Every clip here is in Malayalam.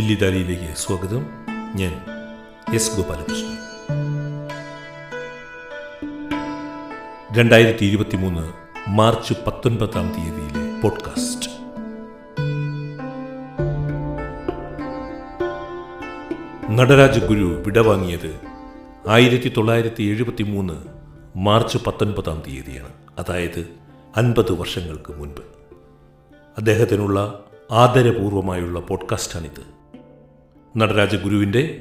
ദില്ലി ദാലിയിലേക്ക് സ്വാഗതം. ഞാൻ എസ് ഗോപാലകൃഷ്ണൻ. രണ്ടായിരത്തി ഇരുപത്തി മൂന്ന് മാർച്ച് പത്തൊൻപതാം തീയതിയിലെ പോഡ്കാസ്റ്റ്. നടരാജ ഗുരു വിടവാങ്ങിയത് ആയിരത്തി തൊള്ളായിരത്തി എഴുപത്തി മൂന്ന് മാർച്ച് പത്തൊൻപതാം തീയതിയാണ്. അതായത് അൻപത് വർഷങ്ങൾക്ക് മുൻപ്. അദ്ദേഹത്തിനുള്ള ആദരപൂർവമായുള്ള പോഡ്കാസ്റ്റാണിത്. നടരാജ ഗുരുവിന്റെ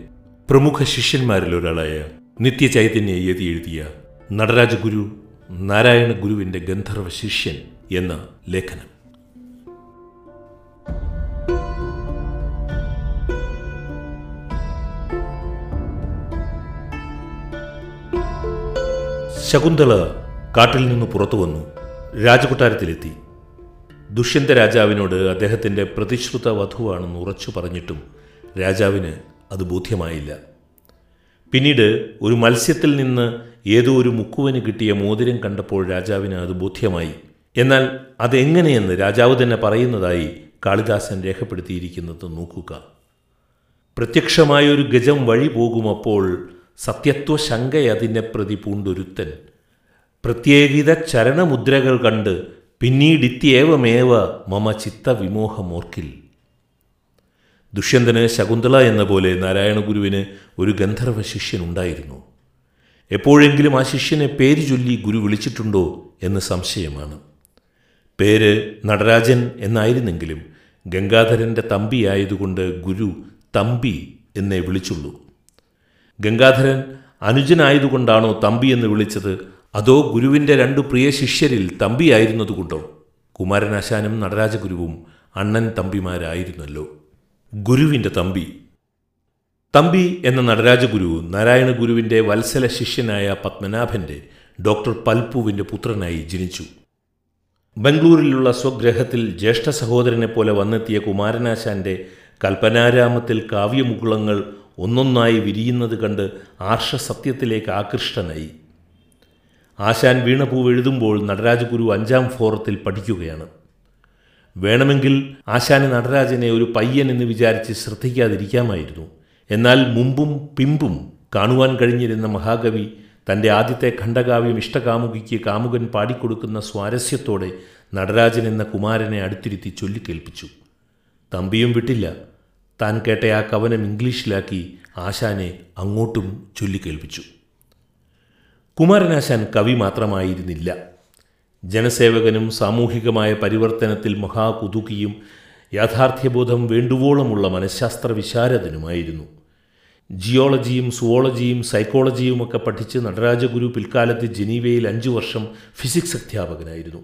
പ്രമുഖ ശിഷ്യന്മാരിൽ ഒരാളായ നിത്യചൈതന്യ യതി എഴുതിയ നടരാജ ഗുരു നാരായണ ഗുരുവിന്റെ ഗന്ധർവ ശിഷ്യൻ എന്ന ലേഖനം. ശകുന്തള കാട്ടിൽ നിന്ന് പുറത്തു വന്നു. രാജകൊട്ടാരത്തിലെത്തി. ദുഷ്യന്ത രാജാവിനോട് അദ്ദേഹത്തിന്റെ പ്രതിശ്രുത വധുവാണെന്ന് ഉറച്ചു പറഞ്ഞിട്ടും രാജാവിന് അത് ബോധ്യമായില്ല. പിന്നീട് ഒരു മത്സ്യത്തിൽ നിന്ന് ഏതോ ഒരു മുക്കുവന് കിട്ടിയ മോതിരം കണ്ടപ്പോൾ രാജാവിന് അത് ബോധ്യമായി. എന്നാൽ അതെങ്ങനെയെന്ന് രാജാവ് തന്നെ പറയുന്നതായി കാളിദാസൻ രേഖപ്പെടുത്തിയിരിക്കുന്നത് നോക്കുക. പ്രത്യക്ഷമായൊരു ഗജം വഴി പോകുമപ്പോൾ സത്യത്വ ശങ്കയതിനെ പ്രതി പൂണ്ടൊരുത്തൻ. പ്രത്യേകിത ചരണമുദ്രകൾ കണ്ട് പിന്നീടിത്യേവമേവ മമ ചിത്തവിമോഹമോർക്കിൽ. ദുഷ്യന്തന് ശകുന്തള എന്ന പോലെ നാരായണഗുരുവിന് ഒരു ഗന്ധർവ ശിഷ്യനുണ്ടായിരുന്നു എപ്പോഴെങ്കിലും ആ ശിഷ്യനെ പേര് ചൊല്ലി ഗുരു വിളിച്ചിട്ടുണ്ടോ എന്ന് സംശയമാണ്. പേര് നടരാജൻ എന്നായിരുന്നെങ്കിലും ഗംഗാധരന്റെ തമ്പിയായതുകൊണ്ട് ഗുരു തമ്പി എന്നേ വിളിച്ചുള്ളൂ. ഗംഗാധരൻ അനുജനായതുകൊണ്ടാണോ തമ്പി എന്ന് വിളിച്ചത്? അതോ ഗുരുവിന്റെ രണ്ടു പ്രിയ ശിഷ്യരിൽ തമ്പിയായിരുന്നതുകൊണ്ടോ? കുമാരനാശാനും നടരാജഗുരുവും അണ്ണൻ തമ്പിമാരായിരുന്നല്ലോ. ഗുരുവിന്റെ തമ്പി. തമ്പി എന്ന നടരാജഗുരു നാരായണ ഗുരുവിന്റെ വത്സല ശിഷ്യനായ പത്മനാഭന്റെ ഡോക്ടർ പൽപ്പുവിന്റെ പുത്രനായി ജനിച്ചു. ബംഗളൂരിലുള്ള സ്വഗ്രഹത്തിൽ ജ്യേഷ്ഠ സഹോദരനെ പോലെ വന്നെത്തിയ കുമാരനാശാന്റെ കൽപ്പനാരാമത്തിൽ കാവ്യമുകുളങ്ങൾ ഒന്നൊന്നായി വിരിയുന്നത് കണ്ട് ആർഷസത്യത്തിലേക്ക് ആകൃഷ്ടനായി. ആശാൻ വീണപൂവ് എഴുതുമ്പോൾ നടരാജഗുരു അഞ്ചാം ഫോറത്തിൽ പഠിക്കുകയാണ്. വേണമെങ്കിൽ ആശാന് നടരാജനെ ഒരു പയ്യൻ എന്ന് വിചാരിച്ച് ശ്രദ്ധിക്കാതിരിക്കാമായിരുന്നു. എന്നാൽ മുമ്പും പിമ്പും കാണുവാൻ കഴിഞ്ഞിരുന്ന മഹാകവി തന്റെ ആദ്യത്തെ ഖണ്ഡകാവ്യം ഇഷ്ടകാമുകിക്ക് കാമുകൻ പാടിക്കൊടുക്കുന്ന സ്വാരസ്യത്തോടെ നടരാജൻ എന്ന കുമാരനെ അടുത്തിരുത്തി ചൊല്ലിക്കേൽപ്പിച്ചു. തമ്പിയും വിട്ടില്ല. താൻ കേട്ട ആ കവനം ഇംഗ്ലീഷിലാക്കി ആശാനെ അങ്ങോട്ടും ചൊല്ലിക്കേൽപ്പിച്ചു. കുമാരനാശാൻ കവി മാത്രമായിരുന്നില്ല. ജനസേവകനും സാമൂഹികമായ പരിവർത്തനത്തിൽ മഹാകുതുകിയും യാഥാർത്ഥ്യബോധം വേണ്ടുവോളമുള്ള മനഃശാസ്ത്ര വിശാരദനുമായിരുന്നു. ജിയോളജിയും സുവോളജിയും സൈക്കോളജിയുമൊക്കെ പഠിച്ച് നടരാജഗുരു പിൽക്കാലത്ത് ജനീവയിൽ അഞ്ചു വർഷം ഫിസിക്സ് അധ്യാപകനായിരുന്നു.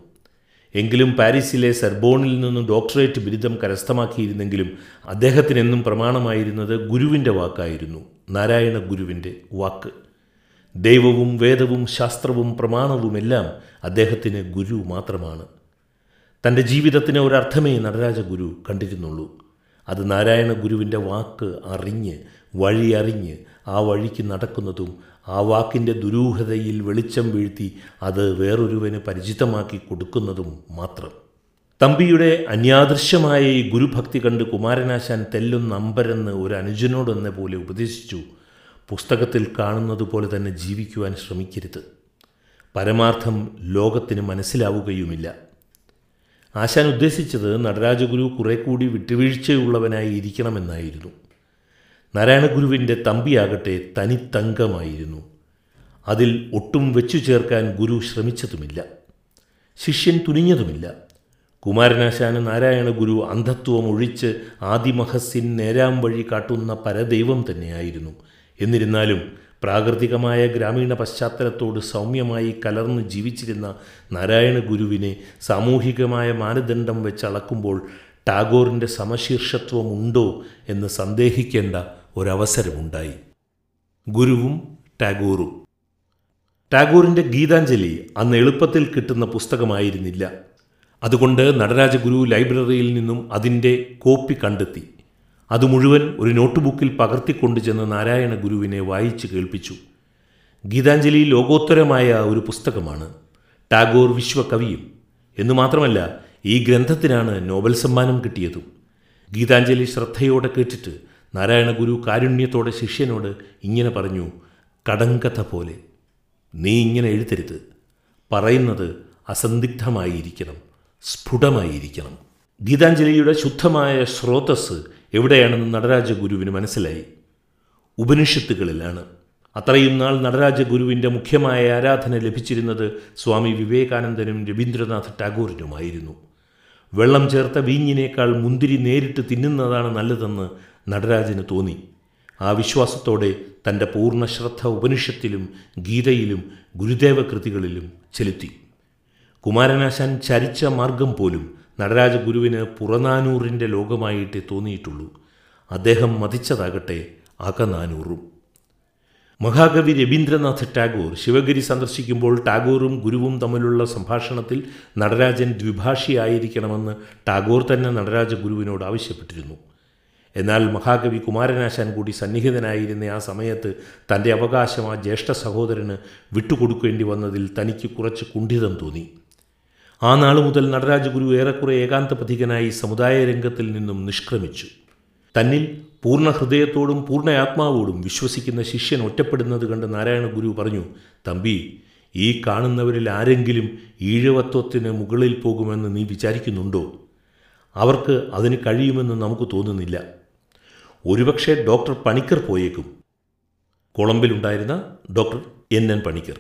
എങ്കിലും പാരീസിലെ സെർബോണിൽ നിന്നും ഡോക്ടറേറ്റ് ബിരുദം കരസ്ഥമാക്കിയിരുന്നെങ്കിലും അദ്ദേഹത്തിനെന്നും പ്രമാണമായിരുന്നത് ഗുരുവിന്റെ വാക്കായിരുന്നു. നാരായണ ഗുരുവിന്റെ വാക്ക്. ദൈവവും വേദവും ശാസ്ത്രവും പ്രമാണവുമെല്ലാം അദ്ദേഹത്തിന് ഗുരു മാത്രമാണ്. തന്റെ ജീവിതത്തിന് ഒരർത്ഥമേ നടരാജ ഗുരു കണ്ടിരുന്നുള്ളൂ. അത് നാരായണ ഗുരുവിന്റെ വാക്ക് അറിഞ്ഞ് വഴി അറിഞ്ഞ് ആ വഴിക്ക് നടക്കുന്നതും ആ വാക്കിന്റെ ദുരൂഹതയിൽ വെളിച്ചം വീഴ്ത്തി അത് വേറൊരുവന് പരിചിതമാക്കി കൊടുക്കുന്നതും മാത്രം. തമ്പിയുടെ അന്യാദൃശ്യമായ ഈ ഗുരുഭക്തി കണ്ട് കുമാരനാശാൻ തെല്ലും നമ്പരെന്ന് ഒരു അനുജനോടെന്ന പോലെ ഉപദേശിച്ചു. പുസ്തകത്തിൽ കാണുന്നത് പോലെ തന്നെ ജീവിക്കുവാൻ ശ്രമിക്കരുത്. പരമാർത്ഥം ലോകത്തിന് മനസ്സിലാവുകയുമില്ല. ആശാൻ ഉദ്ദേശിച്ചത് നടരാജഗുരു കുറെ കൂടി വിട്ടുവീഴ്ചയുള്ളവനായി ഇരിക്കണമെന്നായിരുന്നു നാരായണഗുരുവിന്റെ തമ്പിയാകട്ടെ തനിത്തങ്കമായിരുന്നു. അതിൽ ഒട്ടും വെച്ചു ചേർക്കാൻ ഗുരു ശ്രമിച്ചതുമില്ല. ശിഷ്യൻ തുനിഞ്ഞതുമില്ല. കുമാരനാശാന് നാരായണ ഗുരു അന്ധത്വം ഒഴിച്ച് ആദിമഹസ്യൻ നേരാം വഴി കാട്ടുന്ന പരദൈവം തന്നെയായിരുന്നു. എന്നിരുന്നാലും പ്രാകൃതികമായ ഗ്രാമീണ പശ്ചാത്തലത്തോട് സൗമ്യമായി കലർന്ന് ജീവിച്ചിരുന്ന നാരായണ ഗുരുവിനെ സാമൂഹികമായ മാനദണ്ഡം വെച്ച് അളക്കുമ്പോൾ ടാഗോറിന്റെ സമശീർഷത്വം ഉണ്ടോ എന്ന് സന്ദേഹിക്കേണ്ട ഒരവസരമുണ്ടായി. ഗുരുവും ടാഗോറും. ടാഗോറിന്റെ ഗീതാഞ്ജലി അന്ന് എളുപ്പത്തിൽ കിട്ടുന്ന പുസ്തകമായിരുന്നില്ല. അതുകൊണ്ട് നടരാജഗുരു ലൈബ്രറിയിൽ നിന്നും അതിന്റെ കോപ്പി കണ്ടെത്തി. അത് മുഴുവൻ ഒരു നോട്ട്ബുക്കിൽ പകർത്തിക്കൊണ്ടു ചെന്ന് നാരായണ ഗുരുവിനെ വായിച്ച് കേൾപ്പിച്ചു. ഗീതാഞ്ജലി ലോകോത്തരമായ ഒരു പുസ്തകമാണ്. ടാഗോർ വിശ്വകവിയും. എന്നു മാത്രമല്ല ഈ ഗ്രന്ഥത്തിനാണ് നോബൽ സമ്മാനം കിട്ടിയതും. ഗീതാഞ്ജലി ശ്രദ്ധയോടെ കേട്ടിട്ട് നാരായണ ഗുരു കാരുണ്യത്തോടെ ശിഷ്യനോട് ഇങ്ങനെ പറഞ്ഞു കടങ്കഥ പോലെ. നീ ഇങ്ങനെ എഴുതരുത്. പറയുന്നത് അസന്ദിഗ്ധമായിരിക്കണം സ്ഫുടമായിരിക്കണം. ഗീതാഞ്ജലിയുടെ ശുദ്ധമായ സ്രോതസ് എവിടെയാണെന്ന് നടരാജ ഗുരുവിന് മനസ്സിലായി. ഉപനിഷത്തുകളിലാണ്. അത്രയും നാൾ നടരാജ ഗുരുവിന്റെ മുഖ്യമായ ആരാധന ലഭിച്ചിരുന്നത് സ്വാമി വിവേകാനന്ദനും രവീന്ദ്രനാഥ് ടാഗോറിനുമായിരുന്നു. വെള്ളം ചേർത്ത വീഞ്ഞിനേക്കാൾ മുന്തിരി നേരിട്ട് തിന്നുന്നതാണ് നല്ലതെന്ന് നടരാജന് തോന്നി. ആ വിശ്വാസത്തോടെ തന്റെ പൂർണ ശ്രദ്ധ ഉപനിഷത്തിലും ഗീതയിലും ഗുരുദേവ കൃതികളിലും ചെലുത്തി. കുമാരനാശാൻ ചരിച്ച മാർഗം പോലും നടരാജ ഗുരുവിന് പുറനാനൂറിന്റെ ലോകമായിട്ടേ തോന്നിയിട്ടുള്ളൂ. അദ്ദേഹം മതിച്ചതാകട്ടെ അകനാനൂറും മഹാകവി രവീന്ദ്രനാഥ് ടാഗോർ ശിവഗിരി സന്ദർശിക്കുമ്പോൾ ടാഗോറും ഗുരുവും തമ്മിലുള്ള സംഭാഷണത്തിൽ നടരാജൻ ദ്വിഭാഷിയായിരിക്കണമെന്ന് ടാഗോർ തന്നെ നടരാജ ഗുരുവിനോട് ആവശ്യപ്പെട്ടിരുന്നു. എന്നാൽ മഹാകവി കുമാരനാശാൻ കൂടി സന്നിഹിതനായിരുന്ന ആ സമയത്ത് തന്റെ അവകാശം ആ ജ്യേഷ്ഠ സഹോദരന് വിട്ടുകൊടുക്കേണ്ടി വന്നതിൽ തനിക്ക് കുറച്ച് കുണ്ഠിതം തോന്നി. ആ നാൾ മുതൽ നടരാജഗുരു ഏറെക്കുറെ ഏകാന്തപഥികനായി സമുദായ രംഗത്തിൽ നിന്നും നിഷ്ക്രമിച്ചു. തന്നിൽ പൂർണ ഹൃദയത്തോടും പൂർണ ആത്മാവോടും വിശ്വസിക്കുന്ന ശിഷ്യൻ ഒറ്റപ്പെടുന്നത് കണ്ട് നാരായണ ഗുരു പറഞ്ഞു തമ്പി ഈ കാണുന്നവരിൽ ആരെങ്കിലും ഈഴവത്വത്തിന് മുകളിൽ പോകുമെന്ന് നീ വിചാരിക്കുന്നുണ്ടോ? അവർക്ക് അതിന് കഴിയുമെന്ന് നമുക്ക് തോന്നുന്നില്ല. ഒരുപക്ഷെ ഡോക്ടർ പണിക്കർ പോയേക്കും. കൊളംബിലുണ്ടായിരുന്ന ഡോക്ടർ എൻ എൻ പണിക്കർ.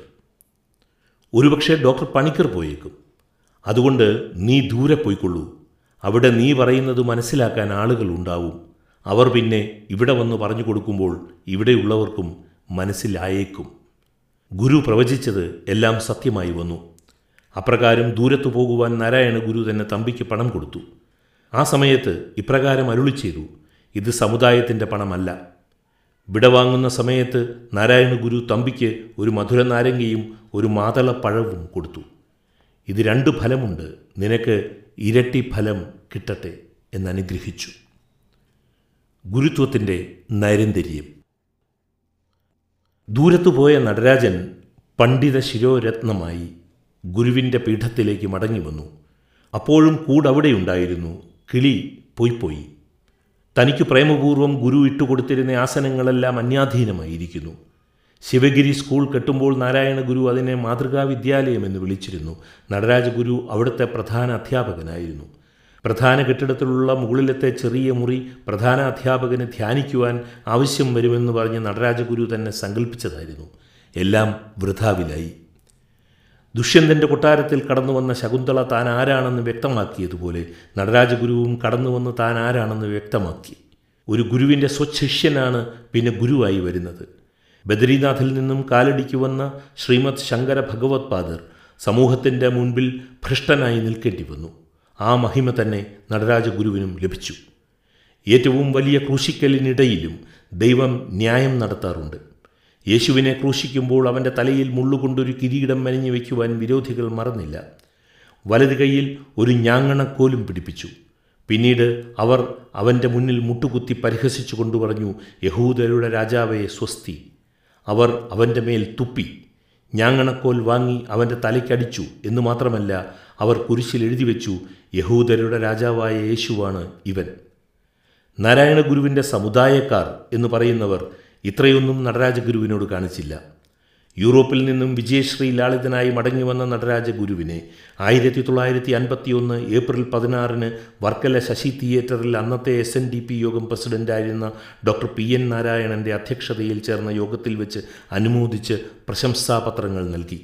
ഒരുപക്ഷെ ഡോക്ടർ പണിക്കർ പോയേക്കും. അതുകൊണ്ട് നീ ദൂരെ പോയിക്കൊള്ളൂ. അവിടെ നീ പറയുന്നത് മനസ്സിലാക്കാൻ ആളുകൾ ഉണ്ടാവും. അവർ പിന്നെ ഇവിടെ വന്ന് പറഞ്ഞു കൊടുക്കുമ്പോൾ ഇവിടെയുള്ളവർക്കും മനസ്സിലായേക്കും. ഗുരു പ്രവചിച്ചത് എല്ലാം സത്യമായി വന്നു. അപ്രകാരം ദൂരത്തു പോകുവാൻ നാരായണ ഗുരു തന്നെ തമ്പിക്ക് പണം കൊടുത്തു. ആ സമയത്ത് ഇപ്രകാരം അരുളി ചെയ്തു ഇത് സമുദായത്തിന്റെ പണമല്ല. വിടവാങ്ങുന്ന സമയത്ത് നാരായണ ഗുരു തമ്പിക്ക് ഒരു മധുര നാരങ്ങയും ഒരു മാതളപ്പഴവും കൊടുത്തു. ഇത് രണ്ട് ഫലമുണ്ട്. നിനക്ക് ഇരട്ടി ഫലം കിട്ടട്ടെ എന്നനുഗ്രഹിച്ചു ഗുരുത്വത്തിന്റെ നൈരന്തര്യം ദൂരത്തു പോയ നടരാജൻ പണ്ഡിത ശിരോരത്നമായി ഗുരുവിന്റെ പീഠത്തിലേക്ക് മടങ്ങി വന്നു. അപ്പോഴും കൂടവിടെയുണ്ടായിരുന്നു. കിളി പോയിപ്പോയി തനിക്ക് പ്രേമപൂർവം ഗുരു ഇട്ടുകൊടുത്തിരുന്ന ആസനങ്ങളെല്ലാം അന്യാധീനമായിരിക്കുന്നു. ശിവഗിരി സ്കൂൾ കെട്ടുമ്പോൾ നാരായണ ഗുരു അതിനെ മാതൃകാ വിദ്യാലയം എന്ന് വിളിച്ചിരുന്നു. നടരാജഗുരു അവിടുത്തെ പ്രധാന അധ്യാപകനായിരുന്നു. പ്രധാന കെട്ടിടത്തിലുള്ള മുകളിലത്തെ ചെറിയ മുറി പ്രധാന അധ്യാപകന് ധ്യാനിക്കുവാൻ ആവശ്യം വരുമെന്ന് പറഞ്ഞ് നടരാജഗുരു തന്നെ സങ്കല്പിച്ചതായിരുന്നു എല്ലാം വൃഥാവിലായി. ദുഷ്യന്തന്റെ കൊട്ടാരത്തിൽ കടന്നു വന്ന ശകുന്തള താൻ ആരാണെന്ന് വ്യക്തമാക്കിയതുപോലെ നടരാജഗുരുവും കടന്നു വന്ന് താൻ ആരാണെന്ന് വ്യക്തമാക്കി. ഒരു ഗുരുവിന്റെ സ്വശിഷ്യനാണ് പിന്നെ ഗുരുവായി വരുന്നത്. ബദ്രീനാഥിൽ നിന്നും കാലടിക്ക് വന്ന ശ്രീമദ് ശങ്കര ഭഗവത് പാദർ സമൂഹത്തിന്റെ മുൻപിൽ ഭ്രഷ്ടനായി നിൽക്കേണ്ടി വന്നു. ആ മഹിമ തന്നെ നടരാജഗുരുവിനും ലഭിച്ചു. ഏറ്റവും വലിയ ക്രൂശിക്കലിനിടയിലും ദൈവം ന്യായം നടത്താറുണ്ട്. യേശുവിനെ ക്രൂശിക്കുമ്പോൾ അവന്റെ തലയിൽ മുള്ളുകൊണ്ടൊരു കിരീടം മെനഞ്ഞു വയ്ക്കുവാൻ വിരോധികൾ മറന്നില്ല. വലത് കൈയിൽ ഒരു ഞാങ്ങണക്കോലും പിടിപ്പിച്ചു. പിന്നീട് അവർ അവന്റെ മുന്നിൽ മുട്ടുകുത്തി പരിഹസിച്ചു കൊണ്ടു പറഞ്ഞു യഹൂദരുടെ രാജാവെ സ്വസ്തി. അവർ അവന്റെ മേൽ തുപ്പി. ഞാങ്ങണക്കോൽ വാങ്ങി അവന്റെ തലയ്ക്കടിച്ചു എന്നു മാത്രമല്ല അവർ കുരിശിൽ എഴുതി വെച്ചു യഹൂദരുടെ രാജാവായ യേശുവാണ് ഇവൻ. നാരായണ ഗുരുവിന്റെ സമുദായക്കാർ എന്ന് പറയുന്നവർ ഇത്രയൊന്നും നടരാജഗുരുവിനോട് കാണിച്ചില്ല. യൂറോപ്പിൽ നിന്നും വിജയശ്രീ ലാളിതനായി മടങ്ങിവന്ന നടരാജ ഗുരുവിനെ ആയിരത്തി തൊള്ളായിരത്തി അൻപത്തിയൊന്ന് ഏപ്രിൽ പതിനാറിന് വർക്കല ശശി തിയേറ്ററിൽ അന്നത്തെ എസ് എൻ ഡി പി യോഗം പ്രസിഡന്റായിരുന്ന ഡോക്ടർ പി എൻ നാരായണന്റെ അധ്യക്ഷതയിൽ ചേർന്ന യോഗത്തിൽ വെച്ച് അനുമോദിച്ച് പ്രശംസാപത്രങ്ങൾ നൽകി.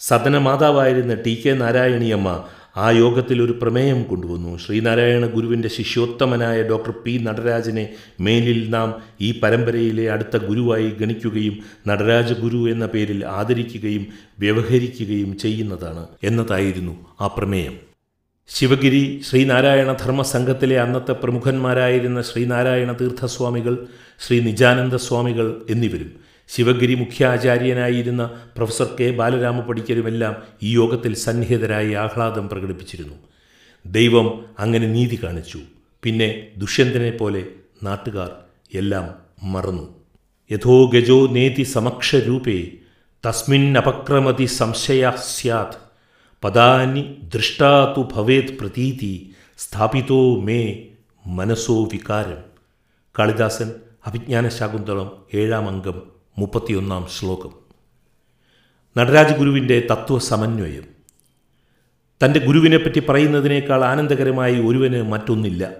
സദനമാതാവായിരുന്ന ടി കെ നാരായണിയമ്മ ആ യോഗത്തിൽ ഒരു പ്രമേയം കൊണ്ടുവന്നു. ശ്രീനാരായണ ഗുരുവിന്റെ ശിഷ്യോത്തമനായ ഡോക്ടർ പി നടരാജനെ മേലിൽ നാം ഈ പരമ്പരയിലെ അടുത്ത ഗുരുവായി ഗണിക്കുകയും നടരാജ ഗുരു എന്ന പേരിൽ ആദരിക്കുകയും വ്യവഹരിക്കുകയും ചെയ്യുന്നതാണ് എന്നതായിരുന്നു ആ പ്രമേയം. ശിവഗിരി ശ്രീനാരായണ ധർമ്മ ധർമ്മസംഘത്തിലെ അന്നത്തെ പ്രമുഖന്മാരായിരുന്ന ശ്രീനാരായണ തീർത്ഥസ്വാമികൾ ശ്രീ നിജാനന്ദ സ്വാമികൾ എന്നിവരും ശിവഗിരി മുഖ്യാചാര്യനായിരുന്ന പ്രൊഫസർ കെ ബാലരാമ പടിക്കരുമെല്ലാം ഈ യോഗത്തിൽ സന്നിഹിതരായി ആഹ്ലാദം പ്രകടിപ്പിച്ചിരുന്നു. ദൈവം അങ്ങനെ നീതി കാണിച്ചു. പിന്നെ ദുഷ്യന്തനെ പോലെ നാട്ടുകാർ എല്ലാം മറന്നു. യഥോ ഗജോ നേതി സമക്ഷരൂപേ തസ്മിൻ അപക്രമതി സംശയ സ്യാത് പദാനി ദൃഷ്ടാതു ഭവേത് പ്രതീതി സ്ഥാപിതോ മേ മനസ്സോ വികാരം. കാളിദാസൻ അഭിജ്ഞാന ശാകുന്തളം ഏഴാം അംഗം മുപ്പത്തിയൊന്നാം ശ്ലോകം. നടരാജഗുരുവിന്റെ തത്വസമന്വയം. തന്റെ ഗുരുവിനെപ്പറ്റി പറയുന്നതിനേക്കാൾ ആനന്ദകരമായി ഒരുവന് മറ്റൊന്നില്ല.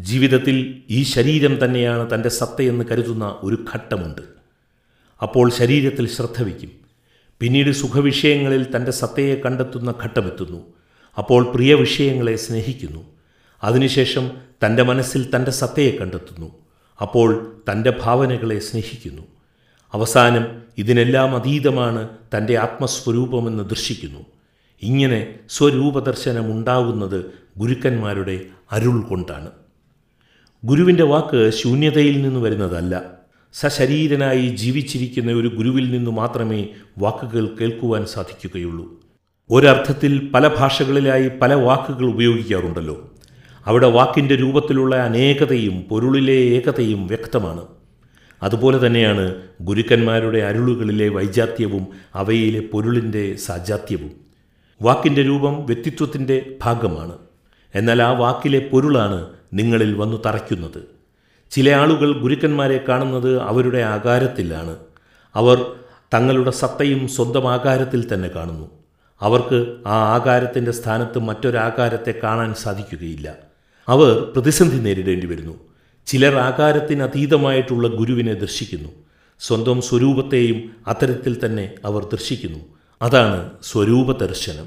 ജീവിതത്തിൽ ഈ ശരീരം തന്നെയാണ് തന്റെ സത്തയെന്ന് കരുതുന്ന ഒരു ഘട്ടമുണ്ട്. അപ്പോൾ ശരീരത്തിൽ ശ്രദ്ധ വയ്ക്കും. പിന്നീട് സുഖവിഷയങ്ങളിൽ തന്റെ സത്തയെ കണ്ടെത്തുന്ന ഘട്ടമെത്തുന്നു. അപ്പോൾ പ്രിയ വിഷയങ്ങളെ സ്നേഹിക്കുന്നു. അതിനുശേഷം തന്റെ മനസ്സിൽ തന്റെ സത്തയെ കണ്ടെത്തുന്നു. അപ്പോൾ തന്റെ ഭാവനകളെ സ്നേഹിക്കുന്നു. അവസാനം ഇതിനെല്ലാം അതീതമാണ് തന്റെ ആത്മസ്വരൂപമെന്ന് ദർശിക്കുന്നു. ഇങ്ങനെ സ്വരൂപദർശനം ഉണ്ടാകുന്നത് ഗുരുക്കന്മാരുടെ അരുൾ കൊണ്ടാണ്. ഗുരുവിന്റെ വാക്ക് ശൂന്യതയിൽ നിന്ന് വരുന്നതല്ല. സശരീരനായി ജീവിച്ചിരിക്കുന്ന ഒരു ഗുരുവിൽ നിന്ന് മാത്രമേ വാക്കുകൾ കേൾക്കുവാൻ സാധിക്കുകയുള്ളൂ. ഒരർത്ഥത്തിൽ പല ഭാഷകളിലായി പല വാക്കുകൾ ഉപയോഗിക്കാറുണ്ടല്ലോ. അവിടെ വാക്കിന്റെ രൂപത്തിലുള്ള അനേകതയും പൊരുളിലെ ഏകതയും വ്യക്തമാണ്. അതുപോലെ തന്നെയാണ് ഗുരുക്കന്മാരുടെ അരുളുകളിലെ വൈജാത്യവും അവയിലെ പൊരുളിന്റെ സാജാത്യവും. വാക്കിന്റെ രൂപം വ്യക്തിത്വത്തിന്റെ ഭാഗമാണ്. എന്നാൽ ആ വാക്കിലെ പൊരുളാണ് നിങ്ങളിൽ വന്നു തറയ്ക്കുന്നത്. ചില ആളുകൾ ഗുരുക്കന്മാരെ കാണുന്നത് അവരുടെ ആകാരത്തിലാണ്. അവർ തങ്ങളുടെ സത്തയും സ്വന്തം ആകാരത്തിൽ തന്നെ കാണുന്നു. അവർക്ക് ആ ആകാരത്തിന്റെ സ്ഥാനത്ത് മറ്റൊരാകാരത്തെ കാണാൻ സാധിക്കുകയില്ല. അവർ പ്രതിസന്ധി നേരിടേണ്ടി വരുന്നു. ചിലർ ആകാരത്തിന് അതീതമായിട്ടുള്ള ഗുരുവിനെ ദർശിക്കുന്നു. സ്വന്തം സ്വരൂപത്തെയും അത്തരത്തിൽ തന്നെ അവർ ദർശിക്കുന്നു. അതാണ് സ്വരൂപ ദർശനം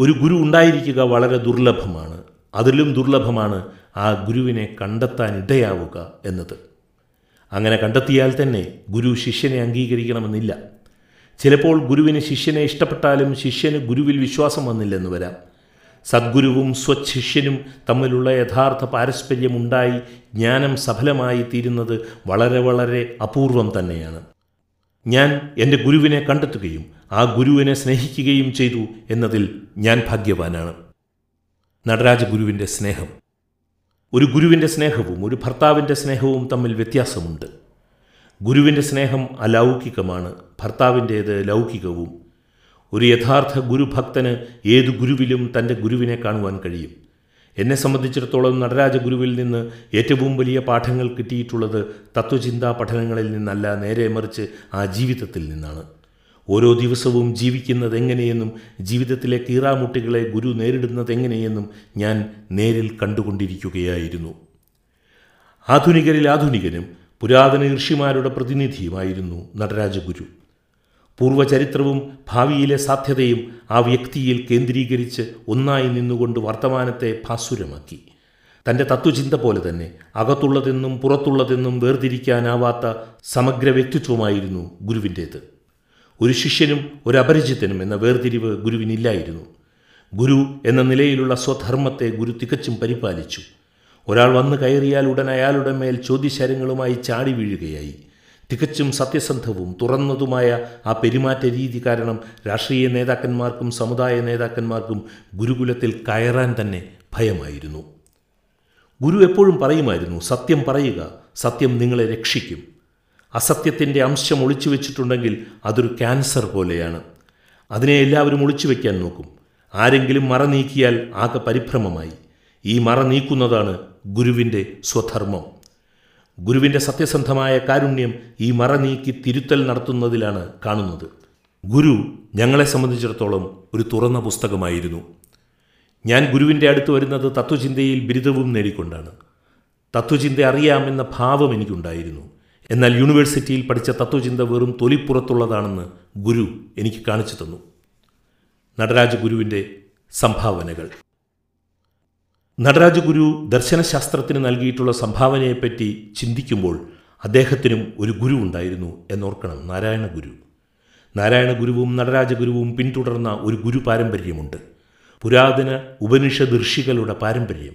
ഒരു ഗുരു ഉണ്ടായിരിക്കുക വളരെ ദുർലഭമാണ്. അതിലും ദുർലഭമാണ് ആ ഗുരുവിനെ കണ്ടെത്താൻ ഇടയാവുക എന്നത്. അങ്ങനെ കണ്ടെത്തിയാൽ തന്നെ ഗുരു ശിഷ്യനെ അംഗീകരിക്കണമെന്നില്ല. ചിലപ്പോൾ ഗുരുവിന് ശിഷ്യനെ ഇഷ്ടപ്പെട്ടാലും ശിഷ്യന് ഗുരുവിൽ വിശ്വാസം വന്നില്ലെന്ന് വരാം. സദ്ഗുരുവും സ്വശിഷ്യനും തമ്മിലുള്ള യഥാർത്ഥ പാരസ്പര്യമുണ്ടായി ജ്ഞാനം സഫലമായി തീരുന്നത് വളരെ വളരെ അപൂർവം തന്നെയാണ്. ഞാൻ എന്റെ ഗുരുവിനെ കണ്ടെത്തുകയും ആ ഗുരുവിനെ സ്നേഹിക്കുകയും ചെയ്തു എന്നതിൽ ഞാൻ ഭാഗ്യവാനാണ്. നടരാജ ഗുരുവിന്റെ സ്നേഹം. ഒരു ഗുരുവിന്റെ സ്നേഹവും ഒരു ഭർത്താവിന്റെ സ്നേഹവും തമ്മിൽ വ്യത്യാസമുണ്ട്. ഗുരുവിന്റെ സ്നേഹം അലൗകികമാണ് ഭർത്താവിന്റേത് ലൗകികവും. ഒരു യഥാർത്ഥ ഗുരുഭക്തന് ഏത് ഗുരുവിലും തന്റെ ഗുരുവിനെ കാണുവാൻ കഴിയും. എന്നെ സംബന്ധിച്ചിടത്തോളം നടരാജ ഗുരുവിൽ നിന്ന് ഏറ്റവും വലിയ പാഠങ്ങൾ കിട്ടിയിട്ടുള്ളത് തത്വചിന്താ പഠനങ്ങളിൽ നിന്നല്ല നേരെ മറിച്ച് ആ ജീവിതത്തിൽ നിന്നാണ്. ഓരോ ദിവസവും ജീവിക്കുന്നത് എങ്ങനെയെന്നും ജീവിതത്തിലെ കീറാമുട്ടികളെ ഗുരു നേരിടുന്നത് എങ്ങനെയെന്നും ഞാൻ നേരിൽ കണ്ടുകൊണ്ടിരിക്കുകയായിരുന്നു. ആധുനികരിൽ ആധുനികനും പുരാതന ഋഷിമാരുടെ പ്രതിനിധിയുമായിരുന്നു നടരാജഗുരു. പൂർവചരിത്രവും ഭാവിയിലെ സാധ്യതയും ആ വ്യക്തിയിൽ കേന്ദ്രീകരിച്ച് ഒന്നായി നിന്നുകൊണ്ട് വർത്തമാനത്തെ ഭാസുരമാക്കി. തന്റെ തത്വചിന്ത പോലെ തന്നെ അകത്തുള്ളതെന്നും പുറത്തുള്ളതെന്നും വേർതിരിക്കാനാവാത്ത സമഗ്ര വ്യക്തിത്വമായിരുന്നു ഗുരുവിന്റേത്. ഒരു ശിഷ്യനും ഒരു അപരിചിതനും എന്ന വേർതിരിവ് ഗുരുവിനില്ലായിരുന്നു. ഗുരു എന്ന നിലയിലുള്ള സ്വധർമ്മത്തെ ഗുരു തികച്ചും പരിപാലിച്ചു. ഒരാൾ വന്നു കയറിയാൽ ഉടൻ അയാളുടെ മേൽ ചോദ്യശരങ്ങളുമായി ചാടി വീഴുകയായി. തികച്ചും സത്യസന്ധവും തുറന്നതുമായ ആ പെരുമാറ്റ രീതി കാരണം രാഷ്ട്രീയ നേതാക്കന്മാർക്കും സമുദായ നേതാക്കന്മാർക്കും ഗുരുകുലത്തിൽ കയറാൻ തന്നെ ഭയമായിരുന്നു. ഗുരു എപ്പോഴും പറയുമായിരുന്നു സത്യം പറയുക സത്യം നിങ്ങളെ രക്ഷിക്കും. അസത്യത്തിന്റെ അംശം ഒളിച്ചു വെച്ചിട്ടുണ്ടെങ്കിൽ അതൊരു ക്യാൻസർ പോലെയാണ്. അതിനെ എല്ലാവരും ഒളിച്ചു വയ്ക്കാൻ നോക്കും. ആരെങ്കിലും മറ നീക്കിയാൽ ആകെ പരിഭ്രമമായി. ഈ മറ നീക്കുന്നതാണ് ഗുരുവിന്റെ സ്വധർമ്മം. ഗുരുവിന്റെ സത്യസന്ധമായ കാരുണ്യം ഈ മറ നീക്കി തിരുത്തൽ നടത്തുന്നതിലാണ് കാണുന്നത്. ഗുരു ഞങ്ങളെ സംബന്ധിച്ചിടത്തോളം ഒരു തുറന്ന പുസ്തകമായിരുന്നു. ഞാൻ ഗുരുവിന്റെ അടുത്ത് വരുന്നത് തത്വചിന്തയിൽ ബിരുദവും നേടിക്കൊണ്ടാണ്. തത്വചിന്ത അറിയാമെന്ന ഭാവം എനിക്കുണ്ടായിരുന്നു. എന്നാൽ യൂണിവേഴ്സിറ്റിയിൽ പഠിച്ച തത്വചിന്ത വെറും തൊലിപ്പുറത്തുള്ളതാണെന്ന് ഗുരു എനിക്ക് കാണിച്ചു തന്നു. നടരാജ ഗുരുവിന്റെ സംഭാവനകൾ. നടരാജ ഗുരു ദർശനശാസ്ത്രത്തിന് നൽകിയിട്ടുള്ള സംഭാവനയെപ്പറ്റി ചിന്തിക്കുമ്പോൾ അദ്ദേഹത്തിനും ഒരു ഗുരു ഉണ്ടായിരുന്നു എന്നോർക്കണം നാരായണ ഗുരു. നാരായണ ഗുരുവും നടരാജ ഗുരുവും പിന്തുടർന്ന ഒരു ഗുരു പാരമ്പര്യമുണ്ട്. പുരാതന ഉപനിഷദ് ഋഷികളുടെ പാരമ്പര്യം.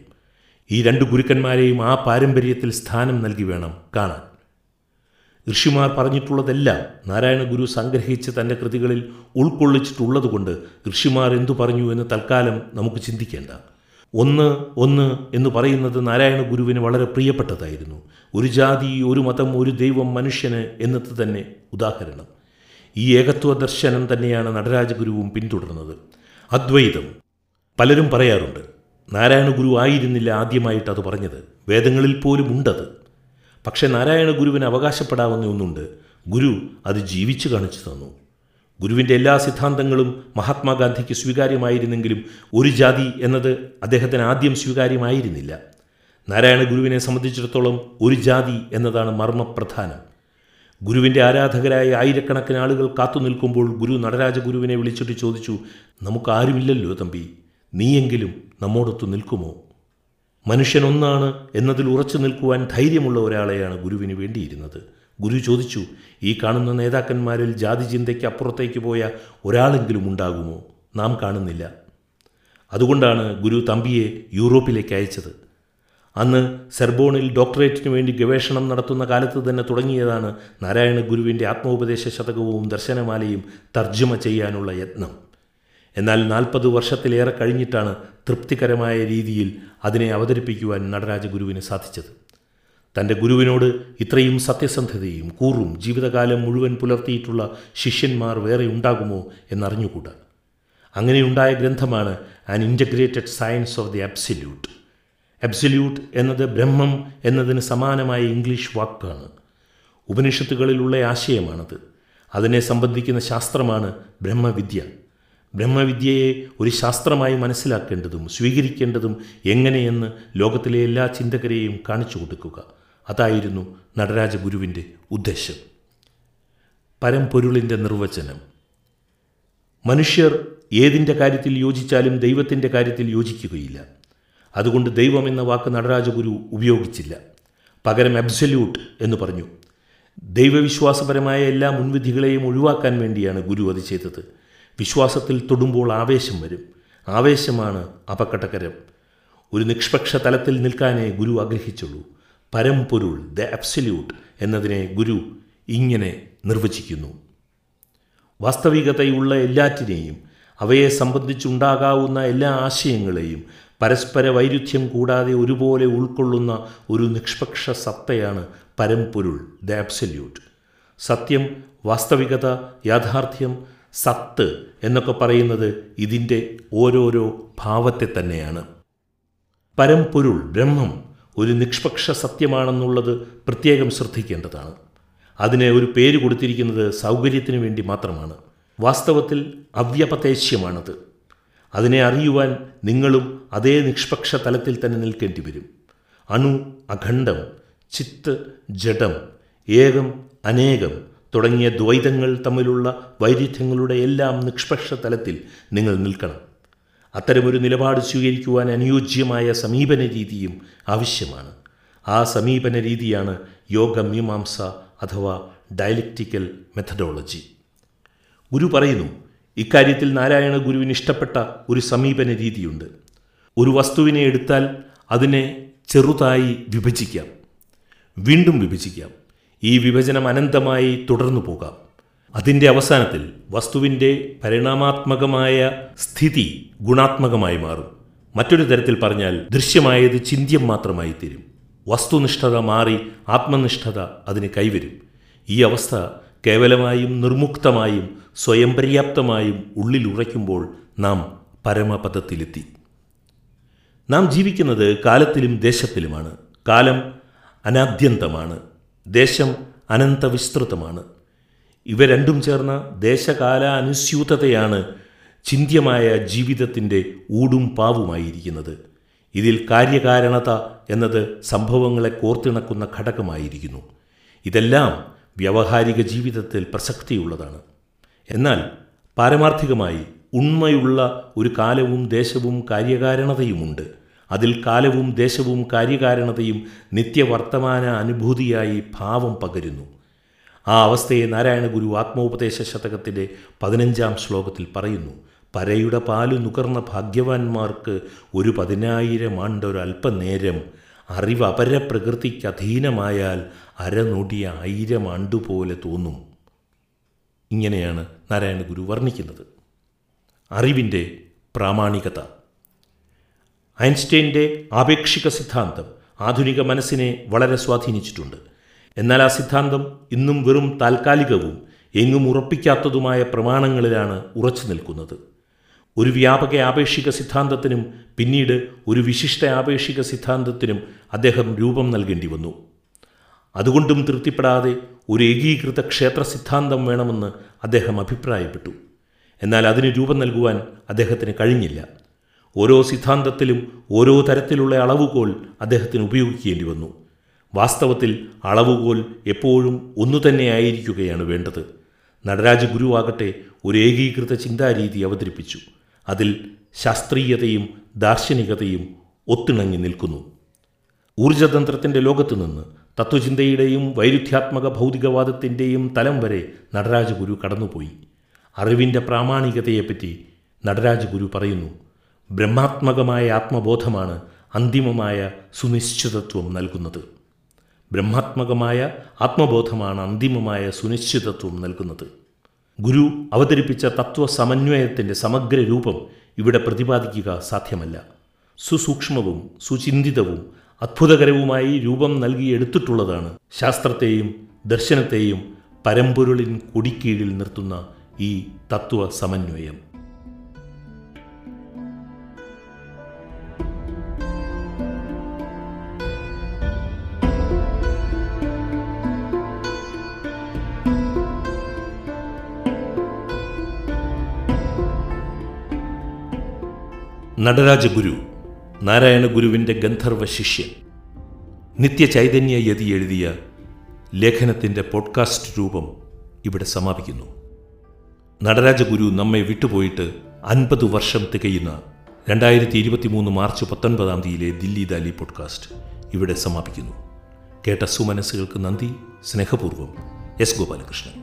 ഈ രണ്ട് ഗുരുക്കന്മാരെയും ആ പാരമ്പര്യത്തിൽ സ്ഥാനം നൽകി വേണം കാണാൻ. ഋഷിമാർ പറഞ്ഞിട്ടുള്ളതെല്ലാം നാരായണ ഗുരു സംഗ്രഹിച്ച് തന്റെ കൃതികളിൽ ഉൾക്കൊള്ളിച്ചിട്ടുള്ളതുകൊണ്ട് ഋഷിമാർ എന്തു പറഞ്ഞു എന്ന് തൽക്കാലം നമുക്ക് ചിന്തിക്കേണ്ട. ഒന്ന് ഒന്ന് എന്ന് പറയുന്നത് നാരായണ ഗുരുവിന് വളരെ പ്രിയപ്പെട്ടതായിരുന്നു. ഒരു ജാതി ഒരു മതം ഒരു ദൈവം മനുഷ്യന് എന്നത് തന്നെ ഉദാഹരണം. ഈ ഏകത്വ ദർശനം തന്നെയാണ് നടരാജഗുരുവും പിന്തുടർന്നത്. അദ്വൈതം. പലരും പറയാറുണ്ട് നാരായണ ഗുരു ആയിരുന്നില്ല ആദ്യമായിട്ട് അത് പറഞ്ഞത്. വേദങ്ങളിൽ പോലും ഉണ്ടത്. പക്ഷേ നാരായണ ഗുരുവിന് അവകാശപ്പെടാവുന്ന ഒന്നുണ്ട്. ഗുരു അത് ജീവിച്ചു കാണിച്ചു തന്നു. ഗുരുവിന്റെ എല്ലാ സിദ്ധാന്തങ്ങളും മഹാത്മാഗാന്ധിക്ക് സ്വീകാര്യമായിരുന്നെങ്കിലും ഒരു ജാതി എന്നത് അദ്ദേഹത്തിന് ആദ്യം സ്വീകാര്യമായിരുന്നില്ല. നാരായണ ഗുരുവിനെ സംബന്ധിച്ചിടത്തോളം ഒരു ജാതി എന്നതാണ് മർമ്മപ്രധാനം. ഗുരുവിന്റെ ആരാധകരായ ആയിരക്കണക്കിന് ആളുകൾ കാത്തു നിൽക്കുമ്പോൾ ഗുരു നടരാജ ഗുരുവിനെ വിളിച്ചിട്ട് ചോദിച്ചു നമുക്ക് ആരുമില്ലല്ലോ തമ്പി നീയെങ്കിലും നമ്മോടൊത്ത് നിൽക്കുമോ? മനുഷ്യനൊന്നാണ് എന്നതിൽ ഉറച്ചു നിൽക്കുവാൻ ധൈര്യമുള്ള ഒരാളെയാണ് ഗുരുവിന് വേണ്ടിയിരുന്നത്. ഗുരു ചോദിച്ചു ഈ കാണുന്ന നേതാക്കന്മാരിൽ ജാതി ചിന്തയ്ക്ക് അപ്പുറത്തേക്ക് പോയ ഒരാളെങ്കിലും ഉണ്ടാകുമോ? നാം കാണുന്നില്ല. അതുകൊണ്ടാണ് ഗുരു തമ്പിയെ യൂറോപ്പിലേക്ക് അയച്ചത്. അന്ന് സെർബോണിൽ ഡോക്ടറേറ്റിന് വേണ്ടി ഗവേഷണം നടത്തുന്ന കാലത്ത് തന്നെ തുടങ്ങിയതാണ് നാരായണ ഗുരുവിന്റെ ആത്മോപദേശ ശതകവും ദർശനമാലയും തർജമ ചെയ്യാനുള്ള യത്നം. എന്നാൽ നാൽപ്പത് വർഷത്തിലേറെ കഴിഞ്ഞിട്ടാണ് തൃപ്തികരമായ രീതിയിൽ അതിനെ അവതരിപ്പിക്കുവാൻ നടരാജ ഗുരുവിന് സാധിച്ചത്. തന്റെ ഗുരുവിനോട് ഇത്രയും സത്യസന്ധതയും കൂറും ജീവിതകാലം മുഴുവൻ പുലർത്തിയിട്ടുള്ള ശിഷ്യന്മാർ വേറെ ഉണ്ടാകുമോ എന്നറിഞ്ഞുകൂടാ. അങ്ങനെയുണ്ടായ ഗ്രന്ഥമാണ് an integrated science of the absolute absolute എന്നത് ബ്രഹ്മം എന്നതിന് സമാനമായ ഇംഗ്ലീഷ് വാക്കാണ്. ഉപനിഷത്തുകളിലുള്ള ആശയമാണത്. അതിനെ സംബന്ധിക്കുന്ന ശാസ്ത്രമാണ് ബ്രഹ്മവിദ്യ. ബ്രഹ്മവിദ്യയെ ഒരു ശാസ്ത്രമായി മനസ്സിലാക്കേണ്ടതും സ്വീകരിക്കേണ്ടതും എങ്ങനെയെന്ന് ലോകത്തിലെ എല്ലാ ചിന്തകരെയും കാണിച്ചു കൊടുക്കുക. അതായിരുന്നു നടരാജ ഗുരുവിന്റെ ഉദ്ദേശം പരമ്പൊരുളിന്റെ നിർവചനം. മനുഷ്യർ ഏതിന്റെ കാര്യത്തിൽ യോജിച്ചാലും ദൈവത്തിന്റെ കാര്യത്തിൽ യോജിക്കുകയില്ല. അതുകൊണ്ട് ദൈവം എന്ന വാക്ക് നടരാജഗുരു ഉപയോഗിച്ചില്ല. പകരം അബ്സല്യൂട്ട് എന്ന് പറഞ്ഞു. ദൈവവിശ്വാസപരമായ എല്ലാ മുൻവിധികളെയും ഒഴിവാക്കാൻ വേണ്ടിയാണ് ഗുരു അത് ചെയ്തത്. വിശ്വാസത്തിൽ തൊടുമ്പോൾ ആവേശം വരും. ആവേശമാണ് അപകടകരം. ഒരു നിഷ്പക്ഷ തലത്തിൽ നിൽക്കാനേ ഗുരു ആഗ്രഹിച്ചുള്ളൂ. പരമ്പൊരുൾ ദ അബ്സല്യൂട്ട് എന്നതിനെ ഗുരു ഇങ്ങനെ നിർവചിക്കുന്നു. വാസ്തവികതയുള്ള എല്ലാറ്റിനെയും അവയെ സംബന്ധിച്ചുണ്ടാകാവുന്ന എല്ലാ ആശയങ്ങളെയും പരസ്പര വൈരുദ്ധ്യം കൂടാതെ ഒരുപോലെ ഉൾക്കൊള്ളുന്ന ഒരു നിഷ്പക്ഷ സത്തയാണ് പരംപൊരുൾ ദ അബ്സല്യൂട്ട്. സത്യം വാസ്തവികത യാഥാർത്ഥ്യം സത്ത് എന്നൊക്കെ പറയുന്നത് ഇതിന്റെ ഓരോരോ ഭാവത്തെ തന്നെയാണ്. പരംപൊരുൾ ബ്രഹ്മം ഒരു നിഷ്പക്ഷ സത്യമാണെന്നുള്ളത് പ്രത്യേകം ശ്രദ്ധിക്കേണ്ടതാണ്. അതിന് ഒരു പേര് കൊടുത്തിരിക്കുന്നത് സൗകര്യത്തിന് വേണ്ടി മാത്രമാണ്. വാസ്തവത്തിൽ അവ്യപതേശ്യമാണത് അതിനെ അറിയുവാൻ നിങ്ങളും അതേ നിഷ്പക്ഷ തലത്തിൽ തന്നെ നിൽക്കേണ്ടി വരും. അണു അഖണ്ഡം ചിത്ത് ജഡം ഏകം അനേകം തുടങ്ങിയ ദ്വൈതങ്ങൾ തമ്മിലുള്ള വൈരുദ്ധ്യങ്ങളുടെ എല്ലാം നിഷ്പക്ഷ തലത്തിൽ നിങ്ങൾ നിൽക്കണം. അത്തരമൊരു നിലപാട് സ്വീകരിക്കുവാൻ അനുയോജ്യമായ സമീപന രീതിയും ആവശ്യമാണ്. ആ സമീപന രീതിയാണ് യോഗ മീമാംസ അഥവാ ഡയലക്റ്റിക്കൽ മെത്തഡോളജി. ഗുരു പറയുന്നു ഇക്കാര്യത്തിൽ നാരായണ ഗുരുവിന് ഇഷ്ടപ്പെട്ട ഒരു സമീപന രീതിയുണ്ട്. ഒരു വസ്തുവിനെ എടുത്താൽ അതിനെ ചെറുതായി വിഭജിക്കാം. വീണ്ടും വിഭജിക്കാം. ഈ വിഭജനം അനന്തമായി തുടർന്നു പോകാം. അതിന്റെ അവസാനത്തിൽ വസ്തുവിന്റെ പരിണാമാത്മകമായ സ്ഥിതി ഗുണാത്മകമായി മാറും. മറ്റൊരു തരത്തിൽ പറഞ്ഞാൽ ദൃശ്യമായത് ചിന്ത്യം മാത്രമായി തീരും വസ്തുനിഷ്ഠത മാറി ആത്മനിഷ്ഠത അതിന് കൈവരും. ഈ അവസ്ഥ കേവലമായും നിർമുക്തമായും സ്വയം പര്യാപ്തമായും ഉള്ളിൽ ഉറയ്ക്കുമ്പോൾ നാം പരമപദത്തിലെത്തി. നാം ജീവിക്കുന്നത് കാലത്തിലും ദേശത്തിലുമാണ്. കാലം അനാദ്യന്തമാണ്. ദേശം അനന്തവിസ്തൃതമാണ്. ഇവ രണ്ടും ചേർന്ന ദേശകാല അനുസ്യൂതതയാണ് ചിന്ത്യമായ ജീവിതത്തിന്റെ ഊടും പാവുമായിരിക്കുന്നത്. ഇതിൽ കാര്യകാരണത എന്നത് സംഭവങ്ങളെ കോർത്തിണക്കുന്ന ഘടകമായിരിക്കുന്നു. ഇതെല്ലാം വ്യവഹാരിക ജീവിതത്തിൽ പ്രസക്തിയുള്ളതാണ്. എന്നാൽ പാരമാർത്ഥികമായി ഉണ്മയുള്ള ഒരു കാലവും ദേശവും കാര്യകാരണതയുമുണ്ട്. അതിൽ കാലവും ദേശവും കാര്യകാരണതയും നിത്യവർത്തമാന അനുഭൂതിയായി ഭാവം പകരുന്നു. ആ അവസ്ഥയെ നാരായണ ഗുരു ആത്മോപദേശ ശതകത്തിന്റെ പതിനഞ്ചാം ശ്ലോകത്തിൽ പറയുന്നു. പരയുടെ പാലു നുകർന്ന ഭാഗ്യവാന്മാർക്ക് ഒരു പതിനായിരം ആണ്ടൊരല്പനേരം അറിവ് അപരപ്രകൃതിക്ക് അധീനമായാൽ അരനൊടിയ ആയിരം ആണ്ടുപോലെ തോന്നും. ഇങ്ങനെയാണ് നാരായണ ഗുരു വർണിക്കുന്നത്. അറിവിന്റെ പ്രാമാണികത. ഐൻസ്റ്റൈന്റെ ആപേക്ഷിക സിദ്ധാന്തം ആധുനിക മനസ്സിനെ വളരെ സ്വാധീനിച്ചിട്ടുണ്ട്. എന്നാൽ ആ സിദ്ധാന്തം ഇന്നും വെറും താൽക്കാലികവും എങ്ങും ഉറപ്പിക്കാത്തതുമായ പ്രമാണങ്ങളിലാണ് ഉറച്ചു നിൽക്കുന്നത്. ഒരു വ്യാപക ആപേക്ഷിക സിദ്ധാന്തത്തിനും പിന്നീട് ഒരു വിശിഷ്ട ആപേക്ഷിക സിദ്ധാന്തത്തിനും അദ്ദേഹം രൂപം നൽകേണ്ടി വന്നു. അതുകൊണ്ടും തൃപ്തിപ്പെടാതെ ഒരു ഏകീകൃത ക്ഷേത്ര സിദ്ധാന്തം വേണമെന്ന് അദ്ദേഹം അഭിപ്രായപ്പെട്ടു. എന്നാൽ അതിന് രൂപം നൽകുവാൻ അദ്ദേഹത്തിന് കഴിഞ്ഞില്ല. ഓരോ സിദ്ധാന്തത്തിലും ഓരോ തരത്തിലുള്ള അളവുകോൽ അദ്ദേഹത്തിന് ഉപയോഗിക്കേണ്ടി വന്നു. വാസ്തവത്തിൽ അളവുകോൽ എപ്പോഴും ഒന്നു തന്നെയായിരിക്കുകയാണ് വേണ്ടത്. നടരാജ ഗുരുവാകട്ടെ ഒരു ഏകീകൃത ചിന്താരീതി അവതരിപ്പിച്ചു. അതിൽ ശാസ്ത്രീയതയും ദാർശനികതയും ഒത്തിണങ്ങി നിൽക്കുന്നു. ഊർജതന്ത്രത്തിന്റെ ലോകത്തു നിന്ന് തത്വചിന്തയുടെയും വൈരുദ്ധ്യാത്മക ഭൗതികവാദത്തിന്റെയും തലം വരെ നടരാജഗുരു കടന്നുപോയി. അറിവിന്റെ പ്രാമാണികതയെപ്പറ്റി നടരാജഗുരു പറയുന്നു ബ്രഹ്മാത്മകമായ ആത്മബോധമാണ് അന്തിമമായ സുനിശ്ചിതത്വം നൽകുന്നത്. ബ്രഹ്മാത്മകമായ ആത്മബോധമാണ് അന്തിമമായ സുനിശ്ചിതത്വം നൽകുന്നത്. ഗുരു അവതരിപ്പിച്ച തത്വസമന്വയത്തിന്റെ സമഗ്ര രൂപം ഇവിടെ പ്രതിപാദിക്കുക സാധ്യമല്ല. സുസൂക്ഷ്മവും സുചിന്തിതവും അത്ഭുതകരവുമായി രൂപം നൽകിയെടുത്തിട്ടുള്ളതാണ് ശാസ്ത്രത്തെയും ദർശനത്തെയും പരമ്പൊരുളിൻ കൊടിക്കീഴിൽ നിർത്തുന്ന ഈ തത്വ സമന്വയം നടരാജഗുരു നാരായണ ഗുരുവിന്റെ ഗന്ധർവ ശിഷ്യൻ നിത്യചൈതന്യ യതി എഴുതിയ ലേഖനത്തിന്റെ പോഡ്കാസ്റ്റ് രൂപം ഇവിടെ സമാപിക്കുന്നു. നടരാജഗുരു നമ്മെ വിട്ടുപോയിട്ട് അൻപത് വർഷം തികയുന്ന രണ്ടായിരത്തി ഇരുപത്തി മൂന്ന് മാർച്ച് പത്തൊൻപതാം തീയതിയിലെ ദില്ലി ദാലി പോഡ്കാസ്റ്റ് ഇവിടെ സമാപിക്കുന്നു. കേട്ട സുമനസ്സുകൾക്ക് നന്ദി സ്നേഹപൂർവം എസ് ഗോപാലകൃഷ്ണൻ.